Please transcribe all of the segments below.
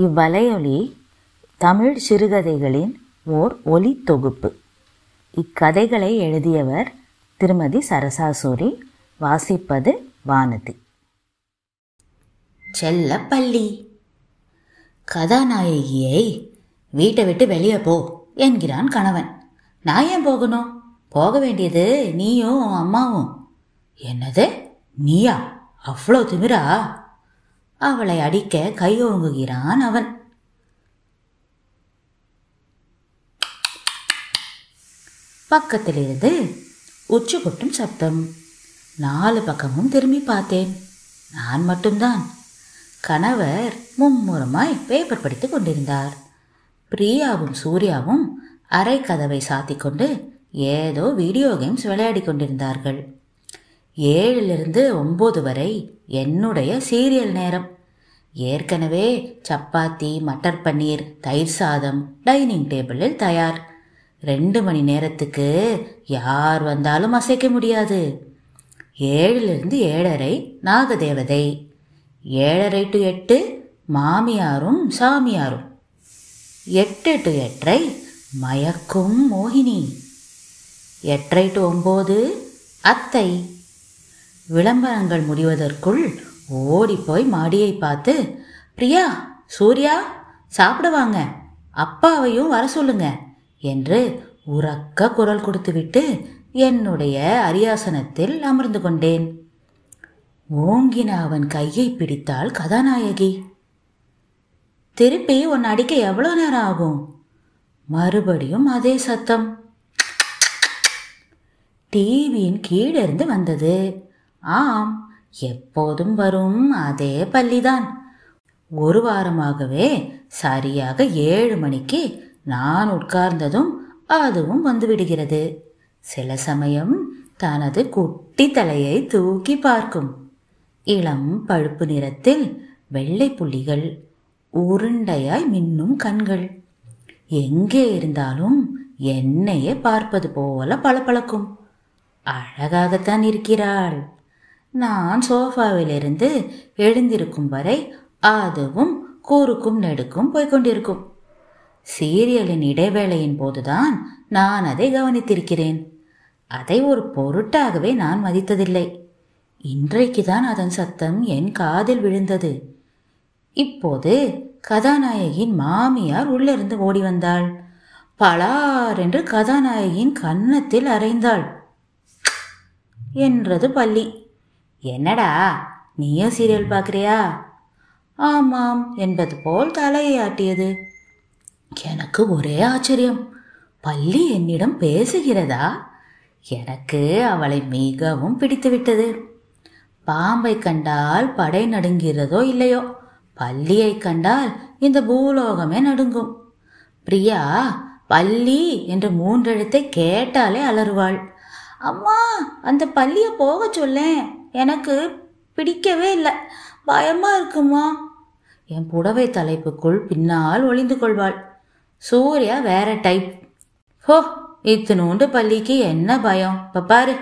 இவ்வலையொலி தமிழ் சிறுகதைகளின் ஓர் ஒலி தொகுப்பு. இக்கதைகளை எழுதியவர் திருமதி சரசாசூரி வாசிப்பது வானதி. செல்லப்பள்ளி கதாநாயகியை வீட்டை விட்டு வெளியே போ என்கிறான் கணவன். நான் ஏன் போகணும்? போக வேண்டியது நீயும் அம்மாவும். என்னது? நீயா? அவ்வளோ திமிரா? அவளை அடிக்க கையோங்குகிறான் அவன். பக்கத்திலிருந்து உச்சி கொட்டும் சப்தம். நாலு பக்கமும் திரும்பி பார்த்தேன். நான் மட்டும்தான். கணவர் மும்முரமாய் பேப்பர் படித்துக் கொண்டிருந்தார். பிரியாவும் சூர்யாவும் அரை கதவை சாத்திக் கொண்டு ஏதோ வீடியோ கேம்ஸ் விளையாடி கொண்டிருந்தார்கள். ஏழிலிருந்து ஒம்பது வரை என்னுடைய சீரியல் நேரம். ஏற்கனவே சப்பாத்தி மட்டர் பன்னீர் தயிர் சாதம் டைனிங் டேபிளில் தயார். ரெண்டு மணி நேரத்துக்கு யார் வந்தாலும் அசைக்க முடியாது. ஏழிலிருந்து ஏழரை நாகதேவதை. ஏழரை டு எட்டு மாமியாரும் சாமியாரும். எட்டு டு எட்டரை மயக்கும் மோகினி. எட்டரை டு ஒம்பது அத்தை. விளம்பரங்கள் முடிவதற்குள் ஓடிப்போய் மாடியை பார்த்து பிரியா சூர்யா சாப்பிடுவாங்க அப்பாவையும் வர சொல்லுங்க என்று உறக்க குரல் கொடுத்துவிட்டு என்னுடைய அரியாசனத்தில் அமர்ந்து கொண்டேன். ஓங்கின அவன் கையை பிடித்தாள் கதாநாயகி. திருப்பி உன் அடிக்க எவ்வளோ நேரம் ஆகும்? மறுபடியும் அதே சத்தம். டிவியின் கீழிருந்து வந்தது. ஆம் எப்போதும் வரும் அதே பள்ளிதான். ஒரு வாரமாகவே சரியாக ஏழு மணிக்கு நான் உட்கார்ந்ததும் அதுவும் வந்துவிடுகிறது. சில சமயம் தனது குட்டி தலையை தூக்கி பார்க்கும். இளம் பழுப்பு நிறத்தில் வெள்ளை புள்ளிகள் உருண்டையாய் மின்னும் கண்கள். எங்கே இருந்தாலும் என்னையே பார்ப்பது போல பளபளக்கும். அழகாகத்தான் இருக்கிறாள். நான் சோஃபாவிலிருந்து எழுந்திருக்கும் வரை அதுவும் கூறுக்கும் நெடுக்கும் போய்கொண்டிருக்கும் சீரியலின் இடைவேளையின் போதுதான் நான் அதை கவனித்திருக்கிறேன். அதை ஒரு பொருட்டாகவே நான் மதித்ததில்லை. இன்றைக்குதான் அதன் சத்தம் என் காதில் விழுந்தது. இப்போது கதாநாயகியின் மாமியார் உள்ளிருந்து ஓடி வந்தாள். பலார் என்று கதாநாயகியின் கன்னத்தில் அரைந்தாள் என்றது பள்ளி என்னடா? நீயும் சீரியல் பார்க்குறியா? ஆமாம் என்பது போல் தலையை ஆட்டியது. எனக்கு ஒரே ஆச்சரியம். பள்ளி என்னிடம் பேசுகிறதா? எனக்கு அவளை மிகவும் பிடித்துவிட்டது. பாம்பை கண்டால் படை நடுங்கிறதோ இல்லையோ? பள்ளியை கண்டால் இந்த பூலோகமே நடுங்கும். பிரியா பள்ளி என்று மூன்றெழுத்தை கேட்டாலே அலறுவாள். அம்மா அந்த பள்ளியை போக சொல்லேன். எனக்கு பிடிக்கவே இல்லை. பயமா இருக்குமா? என் புடவை தலைப்புக்குள் பின்னால் ஒளிந்து கொள்வாள். சூர்யா வேற டைப் ஹோ இத்தினூண்டு பள்ளிக்கு என்ன பயம்? இப்போ பாரு.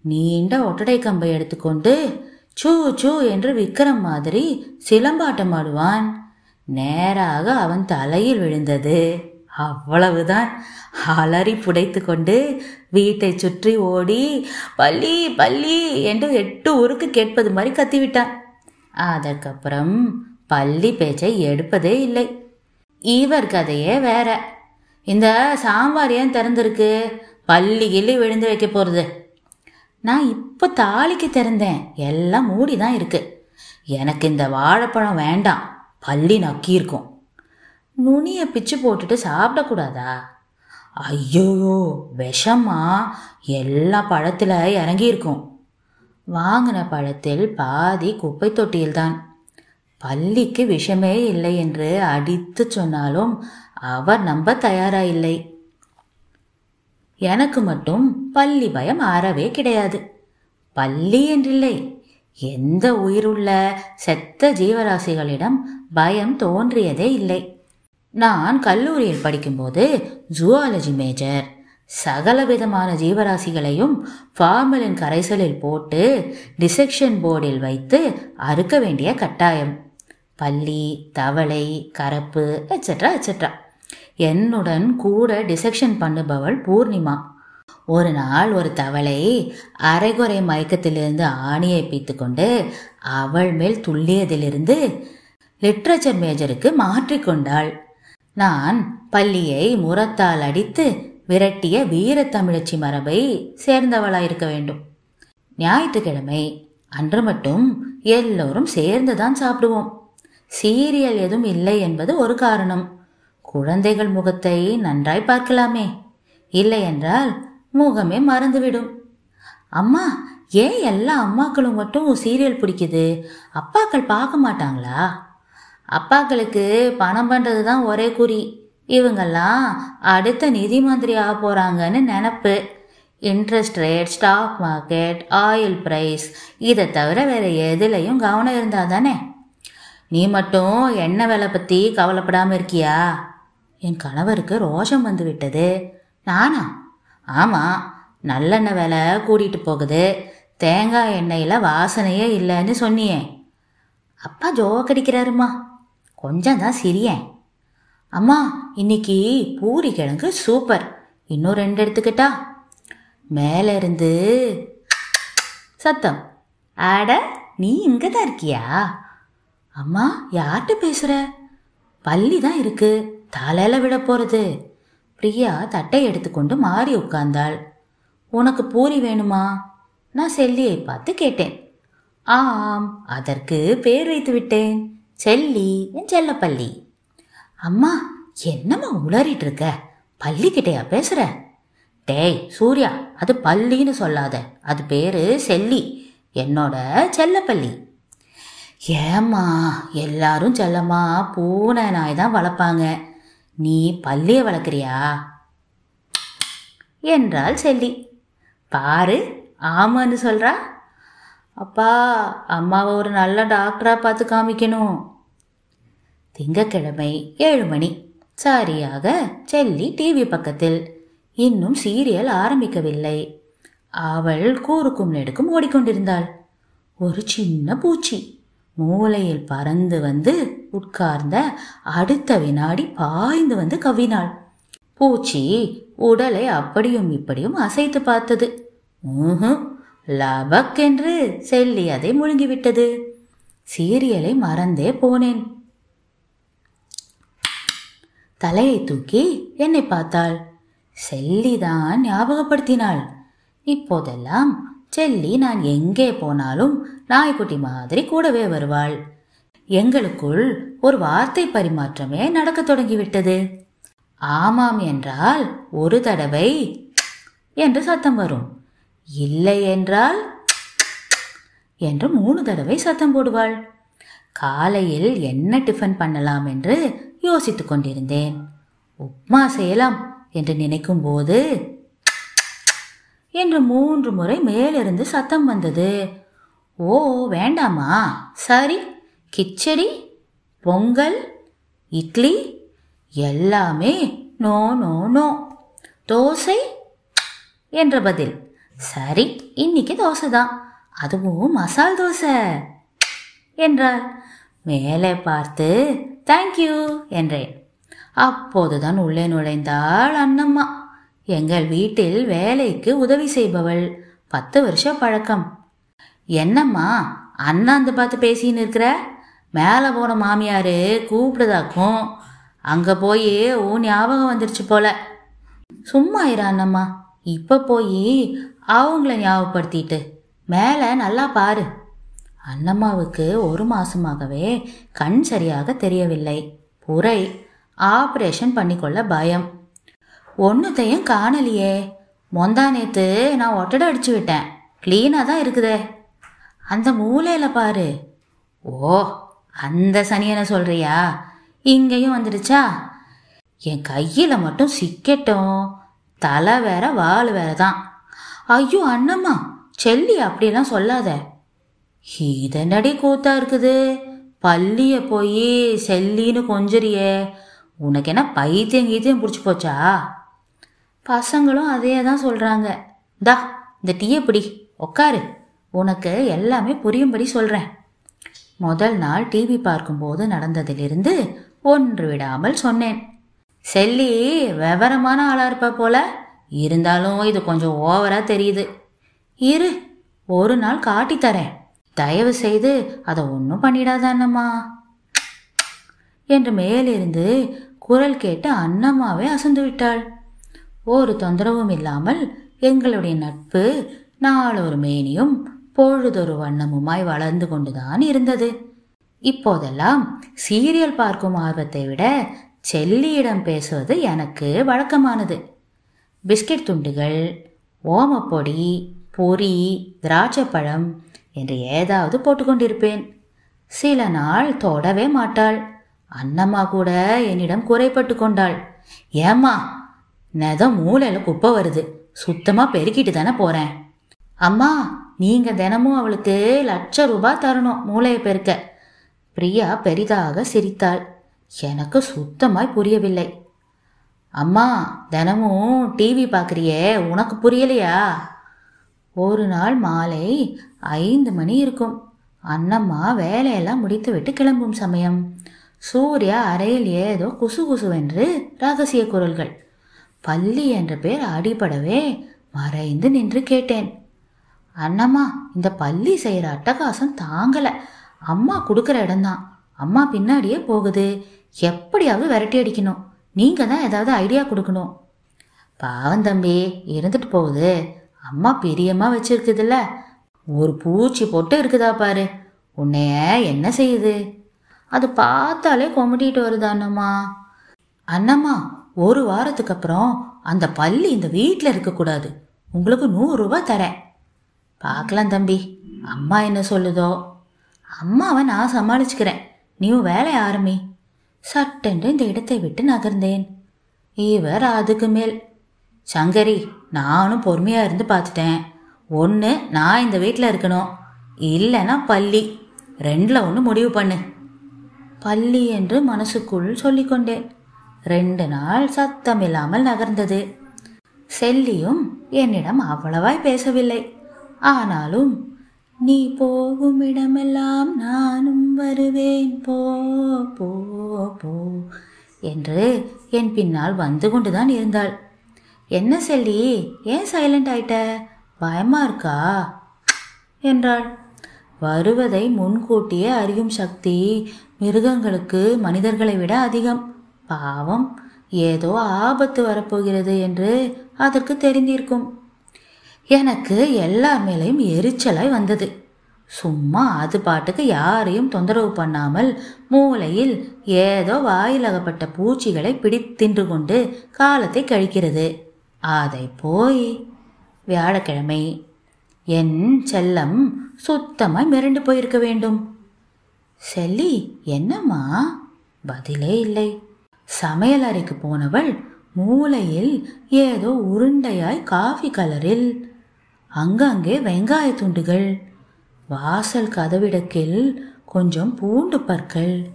நீண்ட ஒட்டடை கம்பை எடுத்துக்கொண்டு சூ சூ என்று விக்ரம் மாதிரி சிலம்பாட்டம் ஆடுவான். நேராக அவன் தலையில் விழுந்தது. அவ்வளவுதான். அலறி புடைத்து கொண்டு வீட்டை சுற்றி ஓடி பள்ளி பள்ளி என்று எட்டு ஊருக்கு கேட்பது மாதிரி கத்திவிட்டான். அதற்கப்புறம் பள்ளி பேச்சை எடுப்பதே இல்லை. இவர் கதையே வேற. இந்த சாம்பார் ஏன் திறந்திருக்கு? பள்ளி கிள்ளி விழுந்து வைக்க போகிறது நான் இப்போ தாளிக்கு திறந்தேன். எல்லாம் மூடி தான் இருக்கு. எனக்கு இந்த வாழைப்பழம் வேண்டாம். பள்ளி நக்கி இருக்கும் நுனியை பிச்சு போட்டுட்டு சாப்பிடக்கூடாதா? ஐயோ விஷமா. எல்லா பழத்தில் இறங்கியிருக்கும். வாங்கின பழத்தில் பாதி குப்பை தொட்டியில்தான். பள்ளிக்கு விஷமே இல்லை என்று அடித்து சொன்னாலும் அவர் நம்ப தயாரா இல்லை எனக்கு மட்டும் பள்ளி பயம் ஆறவே கிடையாது. பள்ளி என்றில்லை. எந்த உயிருள்ள செத்த ஜீவராசிகளிடம் பயம் தோன்றியதே இல்லை. நான் கல்லூரியில் படிக்கும்போது ஜூவாலஜி மேஜர். சகல விதமான ஜீவராசிகளையும் ஃபார்மலின் கரைசலில் போட்டு டிசெக்ஷன் போர்டில் வைத்து அறுக்க வேண்டிய கட்டாயம். பள்ளி தவளை கரப்பு எட்ஸெட்ரா எட்ஸெட்ரா என்னுடன் கூட டிசெக்ஷன் பண்ணுபவள் பூர்ணிமா. ஒரு நாள் ஒரு தவளை அரைகுறை மயக்கத்திலிருந்து ஆணியை பீத்து கொண்டு அவள் மேல் துள்ளியதிலிருந்து லிட்ரேச்சர் மேஜருக்கு மாற்றிக்கொண்டாள் நான் பள்ளியை முரத்தால் அடித்து விரட்டிய வீரத்தமிழச்சி மரபை சேர்ந்தவளாயிருக்க வேண்டும். ஞாயிற்றுக்கிழமை அன்று மட்டும் எல்லோரும் சேர்ந்துதான் சாப்பிடுவோம். சீரியல் எதுவும் இல்லை என்பது ஒரு காரணம். குழந்தைகள் முகத்தை நன்றாய் பார்க்கலாமே. இல்லை என்றால் முகமே மறந்துவிடும். அம்மா ஏன் எல்லா அம்மாக்களும் மட்டும் சீரியல் பிடிக்குது? அப்பாக்கள் பார்க்க மாட்டாங்களா? அப்பாக்களுக்கு பணம் பண்ணுறது தான் ஒரே குறி. இவங்கெல்லாம் அடுத்த நிதி மந்திரி ஆக போகிறாங்கன்னு நினப்பு. Interest rate stock market oil price இதை தவிர வேறு எதுலேயும் கவனம் இருந்தால் தானே? நீ மட்டும் எண்ணெய் விலை பற்றி கவலைப்படாமல் இருக்கியா? என் கணவருக்கு ரோஷம் வந்து விட்டது. நானா? ஆமாம் நல்லெண்ணெய் விலை கூட்டிகிட்டு போகுது. தேங்காய் எண்ணெயில் வாசனையே இல்லைன்னு சொன்னியே. அப்பா ஜோக்கடிக்கிறாருமா கொஞ்சம் தான் சிரியேன். அம்மா இன்னைக்கு பூரி கிழங்கு சூப்பர் இன்னும் ரெண்டு எடுத்துக்கிட்டா? மேலே இருந்து சத்தம். ஆட நீ இங்கே தான் இருக்கியா? அம்மா யார்கிட்ட பேசுற? பள்ளி தான் இருக்கு. தலையில விட போறது. பிரியா தட்டை எடுத்துக்கொண்டு மாறி உட்கார்ந்தாள். உனக்கு பூரி வேணுமா? நான் செல்லியை பார்த்து கேட்டேன். ஆம் அதற்கு பேர் வைத்து விட்டேன். செல்லி என் செல்லப்பள்ளி. அம்மா என்னம்மா உளறிட்டு இருக்க பள்ளிக்கிட்டையா பேசுற? டேய் சூர்யா அது பள்ளின்னு சொல்லாத. அது பேரு செல்லி என்னோட செல்லப்பள்ளி. ஏம்மா எல்லாரும் செல்லம்மா பூனை நாய் தான் வளர்ப்பாங்க. நீ பள்ளியை வளர்க்குறியா? என்றாள் செல்லி. பாரு ஆமான்னு சொல்றா. அப்பா அம்மாவை ஒரு நல்ல டாக்டரா பார்த்து காமிக்கணும். திங்கக்கிழமை ஏழு மணி. சரியாக செல்லி டிவி பக்கத்தில். இன்னும் சீரியல் ஆரம்பிக்கவில்லை. அவள் கூறுக்கும் நெடுக்கும் ஓடிக்கொண்டிருந்தாள். ஒரு சின்ன பூச்சி மூலையில் பறந்து வந்து உட்கார்ந்த அடுத்த வினாடி பாய்ந்து வந்து கவ்வினாள். பூச்சி உடலை அப்படியும் இப்படியும் அசைத்து பார்த்தது. ஊஹும் என்று செல்லி அதை முழுங்கிவிட்டது. சீரியலை மறந்தே போனேன். தலையை தூக்கி என்னை பார்த்தாள். செல்லிதான் ஞாபகப்படுத்தினாள். இப்போதெல்லாம் செல்லி நான் எங்கே போனாலும் நாய்க்குட்டி மாதிரி கூடவே வருவாள். எங்களுக்குள் ஒரு வார்த்தை பரிமாற்றமே நடக்கத் தொடங்கிவிட்டது. ஆமாம் என்றால் ஒரு தடவை என்று சத்தம் வரும். இல்லை என்றால் என்று மூணு தடவை சத்தம் போடுவாள். காலையில் என்ன டிஃபன் பண்ணலாம் என்று யோசித்துக் கொண்டிருந்தேன் உப்மா செய்யலாம் என்று நினைக்கும் போது என்று மூன்று முறை மேலிருந்து சத்தம் வந்தது. ஓ வேண்டாமா? சரி கிச்சடி பொங்கல் இட்லி எல்லாமே நோ நோ நோ தோசை என்ற பதில். சரி இன்னைக்கு தோசை தான். அதுவும் மசால் தோசை என்றார் மேலே பார்த்து தேங்க்யூ என்றேன். அப்போதுதான் உள்ளே நுழைந்தாள் அண்ணம்மா. எங்கள் வீட்டில் வேலைக்கு உதவி செய்பவள். பத்து வருஷ பழக்கம். என்னம்மா அண்ணாந்து பார்த்து பேசின்னு இருக்கிற? மேலே போன மாமியார் கூப்பிடுதாக்கும். அங்கே போய் ஓ ஞாபகம் வந்துருச்சு போல. சும்மா இரு அண்ணம்மா. இப்போ போய் அவங்கள ஞாபகப்படுத்திட்டு. மேலே நல்லா பாரு. அண்ணம்மாவுக்கு ஒரு மாசமாகவே கண் சரியாக தெரியவில்லை. புரை. ஆப்ரேஷன் பண்ணிக்கொள்ள பயம். ஒன்றுத்தையும் காணலையே. மொந்தா நேத்து நான் ஒட்டடை அடிச்சு விட்டேன். க்ளீனாக தான் இருக்குதே. அந்த மூலையில் பாரு. ஓ அந்த சனியனை சொல்றியா? இங்கேயும் வந்துடுச்சா என் கையில் மட்டும் சிக்கட்டும். தலை வேற வால் வேற தான். ஐயோ அண்ணம்மா செல்லி அப்படிலாம் சொல்லாத. இதனடி கூத்தா இருக்குது. பள்ளிய போய் செல்லின்னு கொஞ்சறியே. உனக்கு என்ன பைத்தியம் கீத்தியம் பிடிச்சி போச்சா? பசங்களும் அதே தான் சொல்கிறாங்க தா இந்த டீயை பிடி உக்காரு. உனக்கு எல்லாமே புரியும்படி சொல்கிறேன் முதல் நாள் டிவி பார்க்கும்போது நடந்ததிலிருந்து ஒன்று விடாமல் சொன்னேன். செல்லி விவரமான ஆளாக இருப்ப போல. இருந்தாலும் இது கொஞ்சம் ஓவராக தெரியுது. இரு ஒரு நாள் காட்டித்தரேன். தயவு செய்து அதை ஒன்றும் பண்ணிடாத அண்ணம்மா என்று மேலிருந்து குரல் கேட்டு அண்ணம்மாவே அசந்து விட்டாள். ஒரு தொந்தரவும் இல்லாமல் எங்களுடைய நட்பு நாளொரு மேனியும் பொழுதொரு வண்ணமுமாய் வளர்ந்து கொண்டுதான் இருந்தது. இப்போதெல்லாம் சீரியல் பார்க்கும் ஆர்வத்தை விட செல்லியிடம் பேசுவது எனக்கு வழக்கமானது. பிஸ்கட் துண்டுகள் ஓமப்பொடி பொரி திராட்சைப்பழம் என்று ஏதாவது போட்டுக்கொண்டிருப்பேன். சில நாள் தொடவே மாட்டாள். அண்ணம்மா கூட என்னிடம் குறைப்பட்டு கொண்டாள். ஏம்மா நெதம் மூளையில் குப்பை வருது. சுத்தமாக பெருக்கிட்டு தானே போகிறேன் அம்மா நீங்கள் தினமும் அவளுக்கு லட்ச ரூபாய் தரணும் மூளையை பெருக்க. பிரியா பெரிதாக சிரித்தாள். எனக்கு சுத்தமாய் புரியவில்லை. அம்மா தினமும் டிவி பார்க்குறியே உனக்கு புரியலையா? ஒரு நாள் மாலை ஐந்து மணி இருக்கும். அண்ணம்மா வேலையெல்லாம் முடித்துவிட்டு கிளம்பும் சமயம். சூர்யா அறையில் ஏதோ குசு குசுவென்று ரகசிய குரல்கள். பள்ளி என்ற பேர் அடிபடவே மறைந்து நின்று கேட்டேன். அண்ணம்மா இந்த பள்ளி செய்கிற அட்டகாசம் தாங்கலை. அம்மா கொடுக்குற இடம்தான். அம்மா பின்னாடியே போகுது. எப்படியாவது விரட்டி அடிக்கணும். நீங்கள் தான் ஏதாவது ஐடியா கொடுக்கணும். பாவம் தம்பி இருந்துட்டு போகுது. அம்மா பெரியம்மா வச்சிருக்குதுல்ல. ஒரு பூச்சி போட்டு இருக்குதா பாரு. உன்னைய என்ன செய்யுது? அது பார்த்தாலே கொமட்டிட்டு வருது அண்ணம்மா. அண்ணம்மா ஒரு வாரத்துக்கு அப்புறம் அந்த பள்ளி இந்த வீட்டில் இருக்கக்கூடாது. உங்களுக்கு நூறுரூவா தரேன். பார்க்கலாம் தம்பி அம்மா என்ன சொல்லுதோ. அம்மாவை நான் சமாளிச்சுக்கிறேன். நீயும் வேலை ஆரம்பி. சட்டென்று இந்த இடத்தை விட்டு நகர்ந்தேன். இவர் அதுக்கு மேல். சங்கரி நானும் பொறுமையாக இருந்து பார்த்துட்டேன். ஒன்று நான் இந்த வீட்டில் இருக்கணும். இல்லைன்னா பள்ளி. ரெண்டில் ஒன்று முடிவு பண்ணு. பள்ளி என்று மனசுக்குள் சொல்லிக்கொண்டேன். ரெண்டு நாள் சத்தமில்லாமல் நகர்ந்தது. செல்லியும் என்னிடம் அவ்வளவாய் பேசவில்லை. ஆனாலும் நீ போகும் இடமெல்லாம் நானும் வருவேன். போ போ போ என்று என் பின்னால் வந்து கொண்டுதான் இருந்தாள். என்ன செல்லி? ஏன் சைலண்ட் ஆயிட்ட? பயமா இருக்கா? என்றாள். வருவதை முன்கூட்டியே அறியும் சக்தி மிருகங்களுக்கு மனிதர்களை விட அதிகம். பாவம் ஏதோ ஆபத்து வரப்போகிறது என்று அதற்கு தெரிந்திருக்கும். எனக்கு எல்லார் மேலேயும் எரிச்சலாய் வந்தது. சும்மா அது பாட்டுக்கு யாரையும் தொந்தரவு பண்ணாமல் மூளையில் ஏதோ வாயிலகப்பட்ட பூச்சிகளை பிடி தின்று கொண்டு காலத்தை கழிக்கிறது. அதை போய் வியாழக்கிழமை. என் செல்லம் சுத்தமாய் மிரண்டு போயிருக்க வேண்டும். செல்லி என்னம்மா? பதிலே இல்லை. சமையல் அறைக்கு போனவள் மூலையில் ஏதோ உருண்டையாய் காஃபி கலரில். அங்கங்கே வெங்காய துண்டுகள் வாசல் கதவிடக்கில் கொஞ்சம் பூண்டு பற்கள்.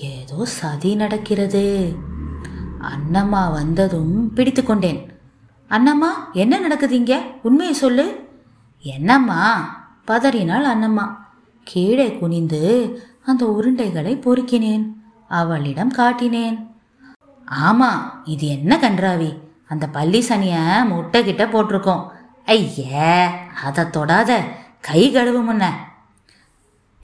ஏதோ சதி நடக்கிறது. அண்ணம்மா வந்ததும் பிடித்து கொண்டேன். அண்ணம்மா என்ன நடக்குது இங்கே உண்மையை சொல்லு. என்னம்மா? பதறினாள் அண்ணம்மா. கீழே குனிந்து அந்த உருண்டைகளை பொறுக்கினேன். அவளிடம் காட்டினேன். ஆமா இது என்ன கன்றாவி? அந்த பள்ளி சனிய முட்டை கிட்ட போட்டிருக்கோம். ஐயே அதை தொடாத. கை கழுவு முன்ன.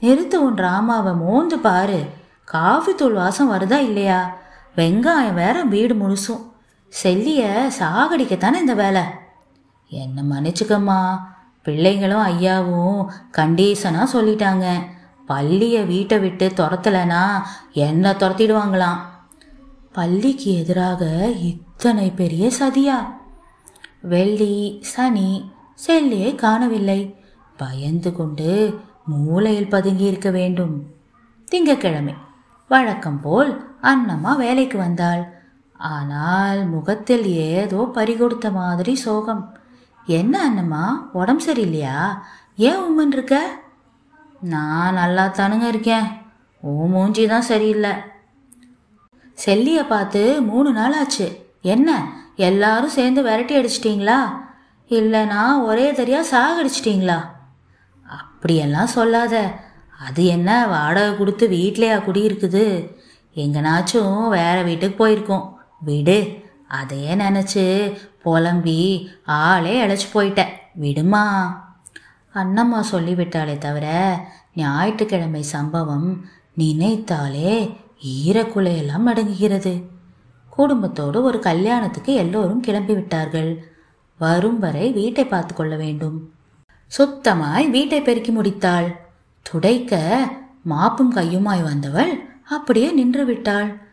நிறுத்து உன் ராமாவை மோந்து பாரு. காஃபி தூள் வாசம் வருதா இல்லையா? வெங்காயம் வேற வீடு முழுசும். செல்லிய சாகடிக்கத்தானே இந்த வேலை? என்ன மன்னிச்சுக்கம்மா. பிள்ளைங்களும் ஐயாவும் கண்டீசனாக சொல்லிட்டாங்க. பள்ளியை வீட்டை விட்டு துரத்தலைன்னா என்ன துரத்திடுவாங்களாம்? பள்ளிக்கு எதிராக இத்தனை பெரிய சதியா? வெள்ளி சனி செல்லியை காணவில்லை. பயந்து கொண்டு மூலையில் பதுங்கி இருக்க வேண்டும். திங்கக்கிழமை. வழக்கம் போல் அன்னம்மா வேலைக்கு வந்தாள். ஆனால் முகத்தில் ஏதோ பறிகொடுத்த மாதிரி சோகம். என்ன அண்ணம்மா? உடம்பு சரியில்லையா? ஏன் உம்மன் இருக்க நான் நல்லா தானுங்க இருக்கேன். உன் மூஞ்சி தான் சரியில்லை. செல்லியை பார்த்து மூணு நாள் ஆச்சு. என்ன எல்லாரும் சேர்ந்து விரட்டி அடிச்சிட்டிங்களா? இல்லைனா ஒரே தரியா சாகடிச்சிட்டிங்களா? அப்படியெல்லாம் சொல்லாத. அது என்ன வாடகை கொடுத்து வீட்லையா குடியிருக்குது? எங்கனாச்சும் வேற வீட்டுக்கு போயிருக்கோம். விடு. அதையே நினச்சி புலம்பி ஆளே இழைச்சி போயிட்டேன் விடுமா? அண்ணம்மா சொல்லிவிட்டாளே தவிர ஞாயிற்றுக்கிழமை சம்பவம் நினைத்தாலே ஈரக்குலையெல்லாம் அடங்குகிறது. குடும்பத்தோடு ஒரு கல்யாணத்துக்கு எல்லோரும் கிளம்பி விட்டார்கள் வரும் வரை வீட்டை பார்த்து கொள்ள வேண்டும். சுத்தமாய் வீட்டை பெருக்கி முடித்தாள். துடைக்க மாப்பும் கையுமாய் வந்தவள் அப்படியே நின்று விட்டாள்.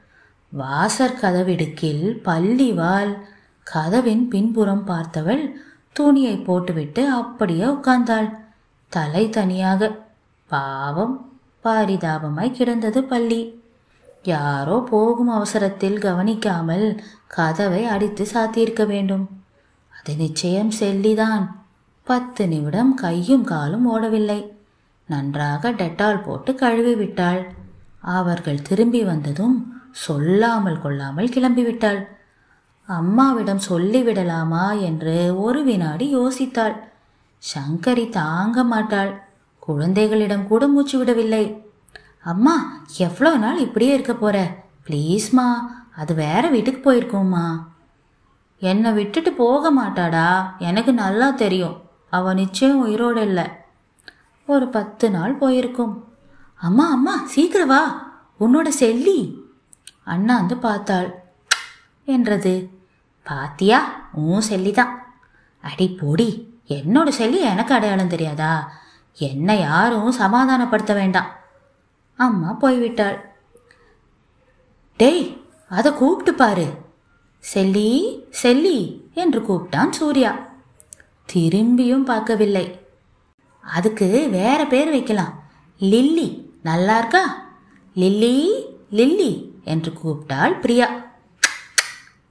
வாசற் கதவிடுக்கில் பள்ளிவாள் கதவின் பின்புறம் பார்த்தவள் துணியை போட்டுவிட்டு அப்படியே உட்கார்ந்தாள். தலை தனியாக பாவம் பாரிதாபமாய் கிடந்தது பள்ளி. யாரோ போகும் அவசரத்தில் கவனிக்காமல் கதவை அடித்து சாத்தியிருக்க வேண்டும். அது நிச்சயம் செல்லிதான். பத்து நிமிடம் கையும் காலும் ஓடவில்லை. நன்றாக டெட்டால் போட்டு கழுவி விட்டாள் அவர்கள் திரும்பி வந்ததும் சொல்லாமல் கொள்ளாமல் கிளம்பிவிட்டாள். அம்மாவிடம் சொல்லிவிடலாமா என்று ஒரு வினாடி யோசித்தாள். சங்கரி தாங்க மாட்டாள். குழந்தைகளிடம் கூட மூச்சு விடவில்லை. அம்மா எவ்வளோ நாள் இப்படியே இருக்க போற? ப்ளீஸ்மா அது வேற வீட்டுக்கு போயிருக்கோம்மா. என்னை விட்டுட்டு போக மாட்டாடா எனக்கு நல்லா தெரியும். அவ நிச்சயம் உயிரோடு இல்லை. ஒரு பத்து நாள் போயிருக்கும். அம்மா அம்மா சீக்கிரம் வா. உன்னோட செல்லி. அண்ணாந்து பார்த்தாள். என்றது. பாத்தியா? உன் செல்லிதான். அடி பொடி என்னோட செல்லி எனக்கு அடையாளம் தெரியாதா? என்னை யாரும் சமாதானப்படுத்த வேண்டாம். அம்மா போய்விட்டாள். டேய் அதை கூப்பிட்டு பாரு. செல்லி செல்லி என்று கூப்பிட்டான் சூர்யா. திரும்பியும் பார்க்கவில்லை. அதுக்கு வேற பேர் வைக்கலாம். லில்லி நல்லா இருக்கா? Lily Lily. என்று கூப்பிட்டாள் பிரியா.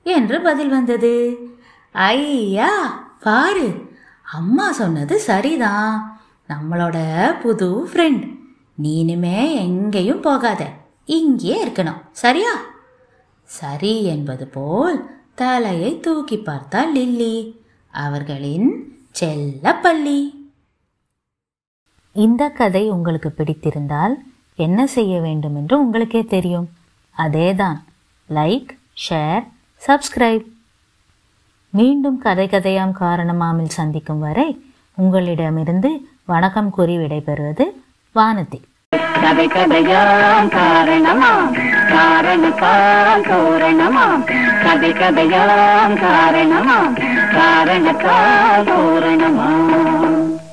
என்று பதில் வந்தது. ஐயா பாரு அம்மா சொன்னது சரிதான். நம்மளோட புது ஃப்ரெண்ட் நீனுமே எங்கேயும் போகாத. இங்கே இருக்கணும். சரியா? சரி என்பது போல் தலையை தூக்கி பார்த்தாள் லில்லி அவர்களின் செல்ல பள்ளி. இந்த கதை உங்களுக்கு பிடித்திருந்தால் என்ன செய்ய வேண்டும் என்று உங்களுக்கே தெரியும். அதேதான். லைக் ஷேர் சப்ஸ்கிரைப் மீண்டும் கதை கதையாம் காரணமாமில் சந்திக்கும் வரை உங்களிடமிருந்து வணக்கம் கூறி விடைபெறுவது வானதி. கதை கதையாம் காரணமாம் காரணத்தால் தோரணமாம். கதை கதையாம் காரணமாம் காரணத்தால் தோரணமாம்.